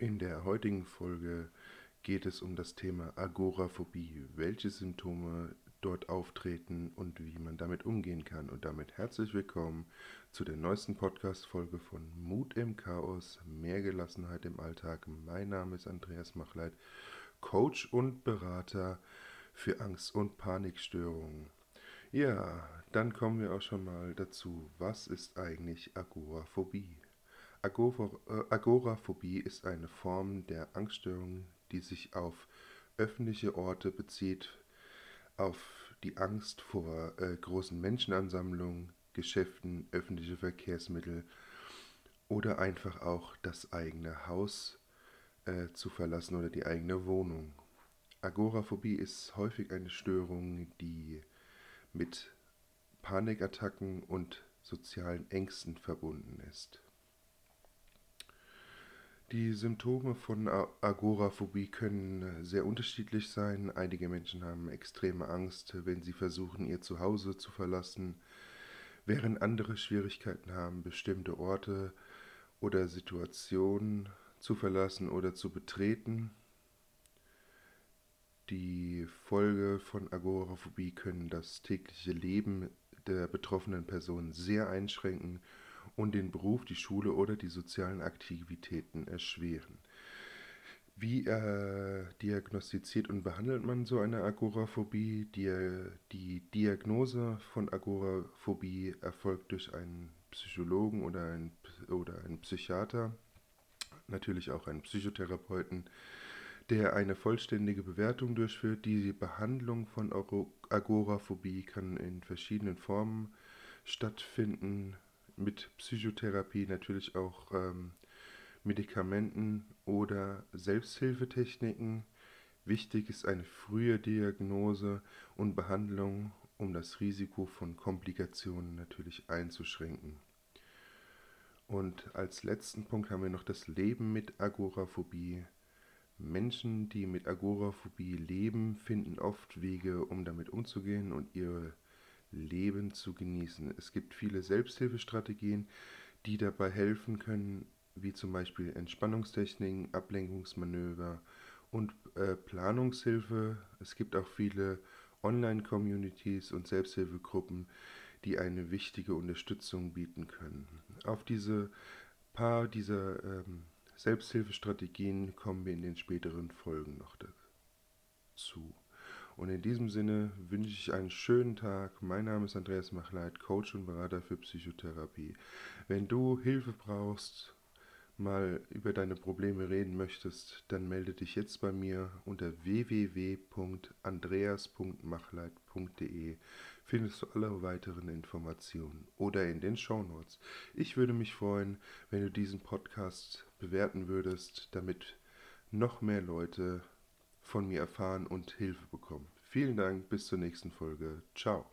In der heutigen Folge geht es um das Thema Agoraphobie, welche Symptome dort auftreten und wie man damit umgehen kann. Und damit herzlich willkommen zu der neuesten Podcast-Folge von Mut im Chaos, mehr Gelassenheit im Alltag. Mein Name ist Andreas Machleit, Coach und Berater für Angst- und Panikstörungen. Ja, dann kommen wir auch schon mal dazu, was ist eigentlich Agoraphobie? Äh, Agoraphobie ist eine Form der Angststörung, die sich auf öffentliche Orte bezieht, auf die Angst vor äh, großen Menschenansammlungen, Geschäften, öffentliche Verkehrsmittel oder einfach auch das eigene Haus äh, zu verlassen oder die eigene Wohnung. Agoraphobie ist häufig eine Störung, die mit Panikattacken und sozialen Ängsten verbunden ist. Die Symptome von Agoraphobie können äh, sehr unterschiedlich sein. Einige Menschen haben extreme Angst, wenn sie versuchen, ihr Zuhause zu verlassen, während andere Schwierigkeiten haben, bestimmte Orte oder Situationen zu verlassen oder zu betreten. Die Folge von Agoraphobie können das tägliche Leben der betroffenen Person sehr einschränken und den Beruf, die Schule oder die sozialen Aktivitäten erschweren. Wie äh, diagnostiziert und behandelt man so eine Agoraphobie? Die, die Diagnose von Agoraphobie erfolgt durch einen Psychologen oder einen, oder einen Psychiater, natürlich auch einen Psychotherapeuten, der eine vollständige Bewertung durchführt. Die Behandlung von Agoraphobie kann in verschiedenen Formen stattfinden mit Psychotherapie natürlich auch ähm, Medikamenten oder Selbsthilfetechniken. Wichtig ist eine frühe Diagnose und Behandlung, um das Risiko von Komplikationen natürlich einzuschränken. Und als letzten Punkt haben wir noch das Leben mit Agoraphobie. Menschen, die mit Agoraphobie leben, finden oft Wege, um damit umzugehen und ihre Leben zu genießen. Es gibt viele Selbsthilfestrategien, die dabei helfen können, wie zum Beispiel Entspannungstechniken, Ablenkungsmanöver und äh, Planungshilfe. Es gibt auch viele Online-Communities und Selbsthilfegruppen, die eine wichtige Unterstützung bieten können. Auf diese paar dieser ähm, Selbsthilfestrategien kommen wir in den späteren Folgen noch dazu. Und in diesem Sinne wünsche ich einen schönen Tag. Mein Name ist Andreas Machleit, Coach und Berater für Psychotherapie. Wenn du Hilfe brauchst, mal über deine Probleme reden möchtest, dann melde dich jetzt bei mir unter www.andreas.machleit.de findest du alle weiteren Informationen oder in den Shownotes. Ich würde mich freuen, wenn du diesen Podcast bewerten würdest, damit noch mehr Leute von mir erfahren und Hilfe bekommen. Vielen Dank, bis zur nächsten Folge. Ciao.